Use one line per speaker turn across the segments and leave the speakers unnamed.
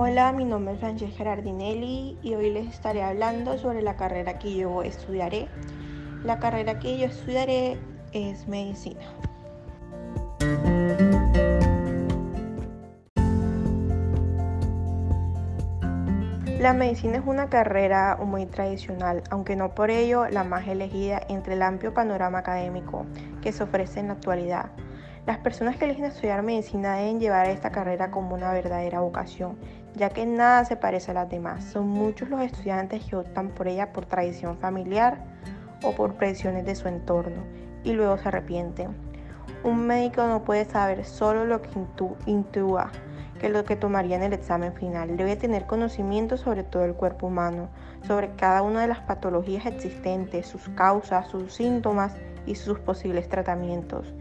Hola, mi nombre es Francesca Gerardinelli y hoy les estaré hablando sobre la carrera que yo estudiaré. La carrera que yo estudiaré es medicina. La medicina es una carrera muy tradicional, aunque no por ello la más elegida entre el amplio panorama académico que se ofrece en la actualidad. Las personas que eligen estudiar medicina deben llevar esta carrera como una verdadera vocación, ya que nada se parece a las demás. Son muchos los estudiantes que optan por ella por tradición familiar o por presiones de su entorno y luego se arrepienten. Un médico no puede saber solo lo que intúa, que lo que tomaría en el examen final. Debe tener conocimiento sobre todo el cuerpo humano, sobre cada una de las patologías existentes, sus causas, sus síntomas y sus posibles tratamientos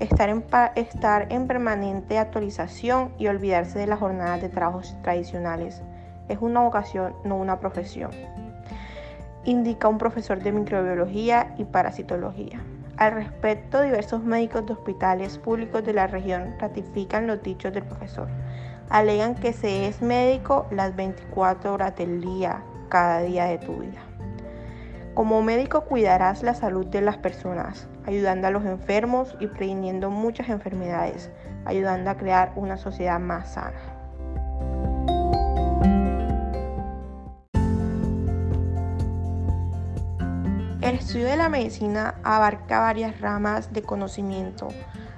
estar en, estar en permanente actualización y olvidarse de las jornadas de trabajos tradicionales. Es una vocación, no una profesión. Indica un profesor de microbiología y parasitología. Al respecto, diversos médicos de hospitales públicos de la región ratifican los dichos del profesor. Alegan que se es médico las 24 horas del día, cada día de tu vida. Como médico cuidarás la salud de las personas, ayudando a los enfermos y previniendo muchas enfermedades, ayudando a crear una sociedad más sana. El estudio de la medicina abarca varias ramas de conocimiento.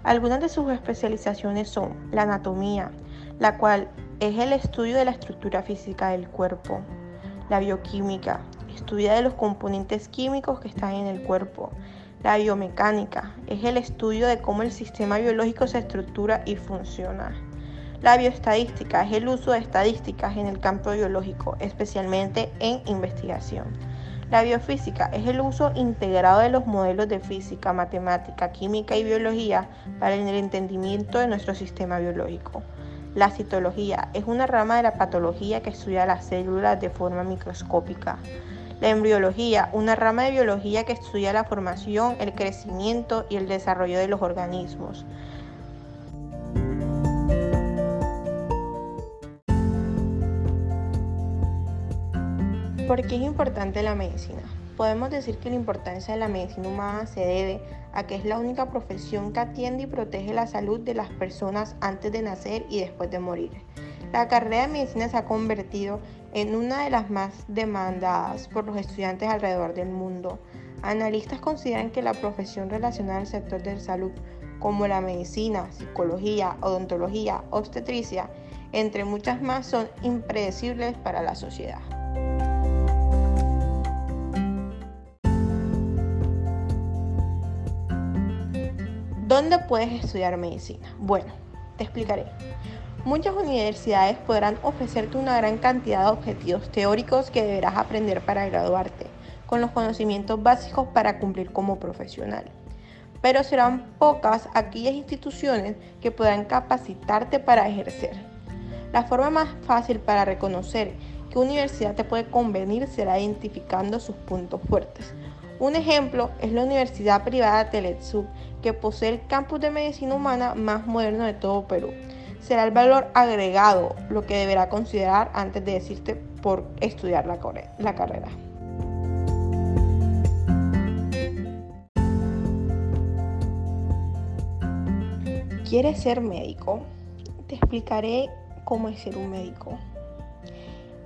Algunas de sus especializaciones son la anatomía, la cual es el estudio de la estructura física del cuerpo, la bioquímica, estudia de los componentes químicos que están en el cuerpo. La biomecánica es el estudio de cómo el sistema biológico se estructura y funciona. La bioestadística es el uso de estadísticas en el campo biológico, especialmente en investigación. La biofísica es el uso integrado de los modelos de física, matemática, química y biología para el entendimiento de nuestro sistema biológico. La citología es una rama de la patología que estudia las células de forma microscópica. La embriología, una rama de biología que estudia la formación, el crecimiento y el desarrollo de los organismos. ¿Por qué es importante la medicina? Podemos decir que la importancia de la medicina humana se debe a que es la única profesión que atiende y protege la salud de las personas antes de nacer y después de morir. La carrera de medicina se ha convertido en una de las más demandadas por los estudiantes alrededor del mundo. Analistas consideran que la profesión relacionada al sector de salud, como la medicina, psicología, odontología, obstetricia, entre muchas más, son impredecibles para la sociedad. ¿Dónde puedes estudiar medicina? Bueno, te explicaré. Muchas universidades podrán ofrecerte una gran cantidad de objetivos teóricos que deberás aprender para graduarte, con los conocimientos básicos para cumplir como profesional. Pero serán pocas aquellas instituciones que podrán capacitarte para ejercer. La forma más fácil para reconocer qué universidad te puede convenir será identificando sus puntos fuertes. Un ejemplo es la Universidad Privada Teletsub, que posee el campus de medicina humana más moderno de todo Perú será el valor agregado lo que deberá considerar antes de decirte por estudiar la, la carrera. ¿Quieres ser médico? Te explicaré cómo es ser un médico.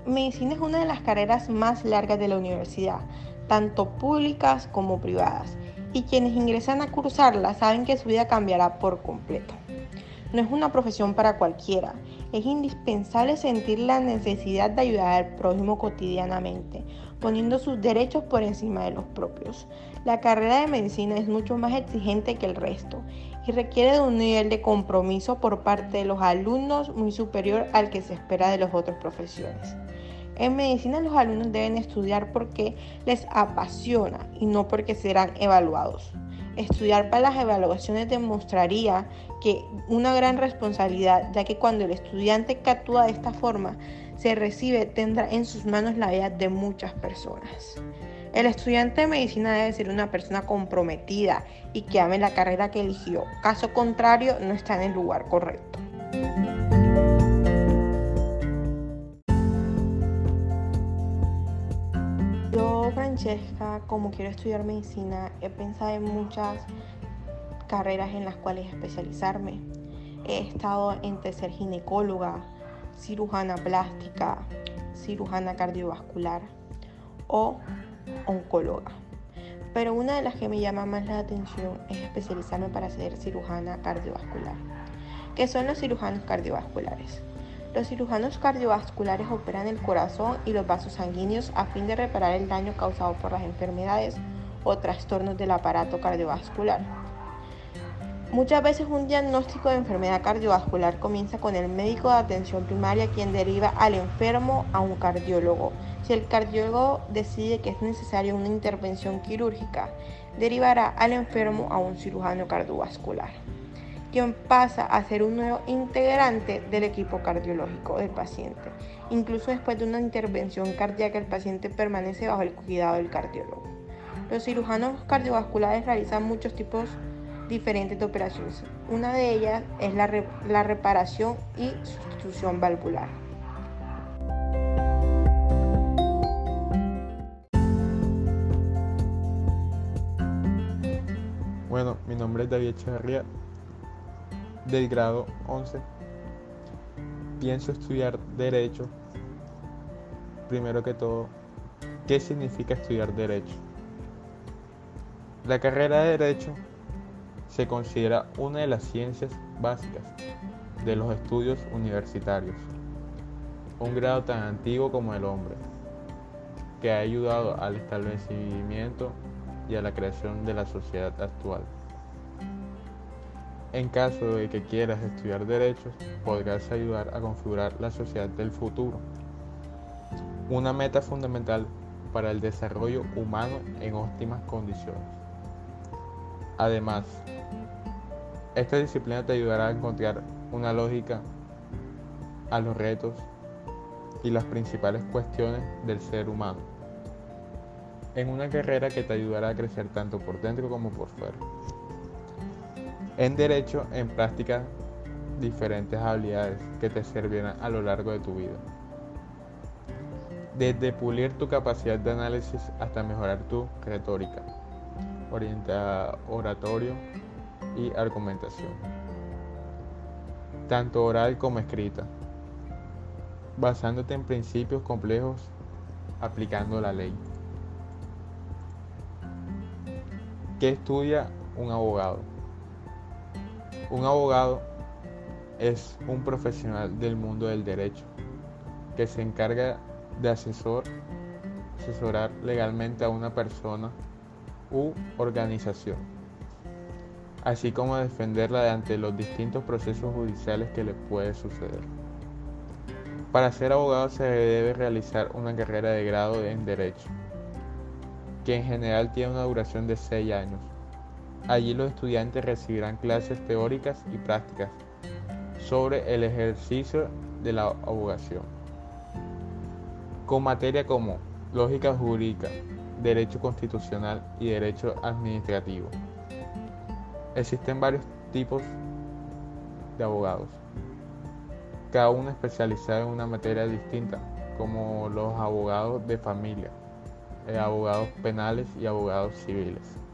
Medicina es una de las carreras más largas de la universidad, tanto públicas como privadas, y quienes ingresan a cursarla saben que su vida cambiará por completo. No es una profesión para cualquiera. Es indispensable sentir la necesidad de ayudar al prójimo cotidianamente, poniendo sus derechos por encima de los propios. La carrera de medicina es mucho más exigente que el resto y requiere de un nivel de compromiso por parte de los alumnos muy superior al que se espera de las otras profesiones. En medicina los alumnos deben estudiar porque les apasiona y no porque serán evaluados. Estudiar para las evaluaciones demostraría que una gran responsabilidad, ya que cuando el estudiante que actúa de esta forma se recibe, tendrá en sus manos la vida de muchas personas. El estudiante de medicina debe ser una persona comprometida y que ame la carrera que eligió. Caso contrario, no está en el lugar correcto. Francesca, como quiero estudiar medicina, he pensado en muchas carreras en las cuales especializarme. He estado entre ser ginecóloga, cirujana plástica, cirujana cardiovascular o oncóloga. Pero una de las que me llama más la atención es especializarme para ser cirujana cardiovascular, que son los cirujanos cardiovasculares. Los cirujanos cardiovasculares operan el corazón y los vasos sanguíneos a fin de reparar el daño causado por las enfermedades o trastornos del aparato cardiovascular. Muchas veces un diagnóstico de enfermedad cardiovascular comienza con el médico de atención primaria quien deriva al enfermo a un cardiólogo. Si el cardiólogo decide que es necesaria una intervención quirúrgica, derivará al enfermo a un cirujano cardiovascular quien pasa a ser un nuevo integrante del equipo cardiológico del paciente. Incluso después de una intervención cardíaca, el paciente permanece bajo el cuidado del cardiólogo. Los cirujanos cardiovasculares realizan muchos tipos diferentes de operaciones. Una de ellas es la, reparación y sustitución valvular.
Bueno, mi nombre es David Echeverría del grado 11 pienso estudiar derecho, primero que todo, ¿qué significa estudiar derecho? La carrera de derecho se considera una de las ciencias básicas de los estudios universitarios, un grado tan antiguo como el hombre, que ha ayudado al establecimiento y a la creación de la sociedad actual. En caso de que quieras estudiar derechos, podrás ayudar a configurar la sociedad del futuro. Una meta fundamental para el desarrollo humano en óptimas condiciones. Además, esta disciplina te ayudará a encontrar una lógica a los retos y las principales cuestiones del ser humano. En una carrera que te ayudará a crecer tanto por dentro como por fuera. En derecho, en práctica, diferentes habilidades que te servirán a lo largo de tu vida. Desde pulir tu capacidad de análisis hasta mejorar tu retórica, orientada oratorio y argumentación, tanto oral como escrita, basándote en principios complejos aplicando la ley. ¿Qué estudia un abogado? Un abogado es un profesional del mundo del derecho que se encarga de asesor, asesorar legalmente a una persona u organización, así como defenderla ante los distintos procesos judiciales que le puede suceder. Para ser abogado se debe realizar una carrera de grado en Derecho, que en general tiene una duración de 6 años Allí los estudiantes recibirán clases teóricas y prácticas sobre el ejercicio de la abogación, con materia como lógica jurídica, derecho constitucional y derecho administrativo. Existen varios tipos de abogados, cada uno especializado en una materia distinta, como los abogados de familia, eh, abogados penales y abogados civiles.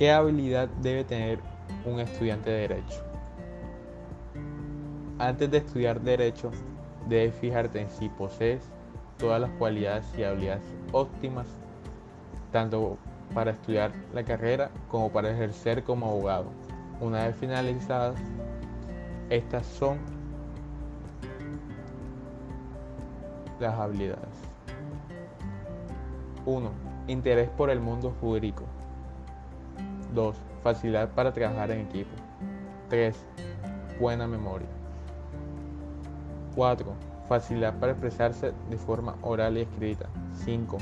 ¿Qué habilidad debe tener un estudiante de derecho? Antes de estudiar derecho, debes fijarte en si posees todas las cualidades y habilidades óptimas, tanto para estudiar la carrera como para ejercer como abogado. Una vez finalizadas, estas son las habilidades. 1. Interés por el mundo jurídico. 2. Facilidad para trabajar en equipo. 3. Buena memoria. 4. Facilidad para expresarse de forma oral y escrita. 5.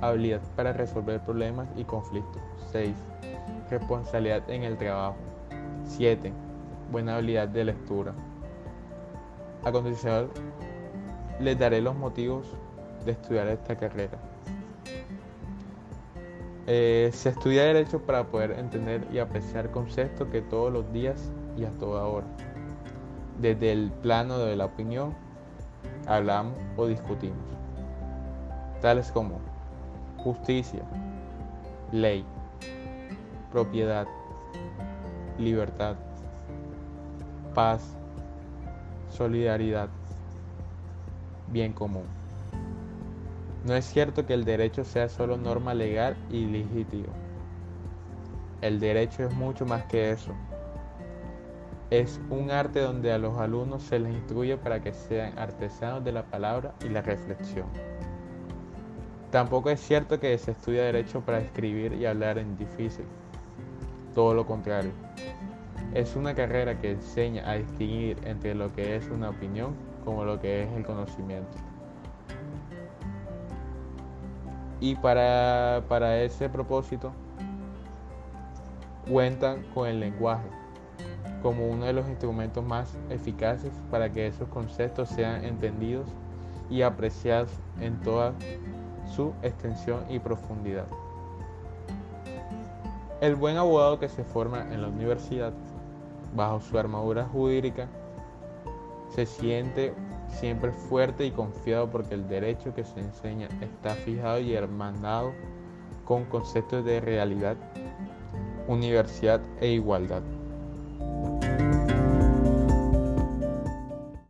Habilidad para resolver problemas y conflictos. 6. Responsabilidad en el trabajo. 7. Buena habilidad de lectura. A continuación, les daré los motivos de estudiar esta carrera. Eh, se estudia derecho para poder entender y apreciar conceptos que todos los días y a toda hora. Desde el plano de la opinión, hablamos o discutimos, tales como justicia, ley, propiedad, libertad, paz, solidaridad, bien común. No es cierto que el derecho sea solo norma legal y legítima. El derecho es mucho más que eso. Es un arte donde a los alumnos se les instruye para que sean artesanos de la palabra y la reflexión. Tampoco es cierto que se estudia derecho para escribir y hablar en difícil. Todo lo contrario. Es una carrera que enseña a distinguir entre lo que es una opinión como lo que es el conocimiento. Y para, para ese propósito cuentan con el lenguaje como uno de los instrumentos más eficaces para que esos conceptos sean entendidos y apreciados en toda su extensión y profundidad. El buen abogado que se forma en la universidad bajo su armadura jurídica se siente siempre fuerte y confiado porque el derecho que se enseña está fijado y hermanado con conceptos de realidad, universidad e igualdad.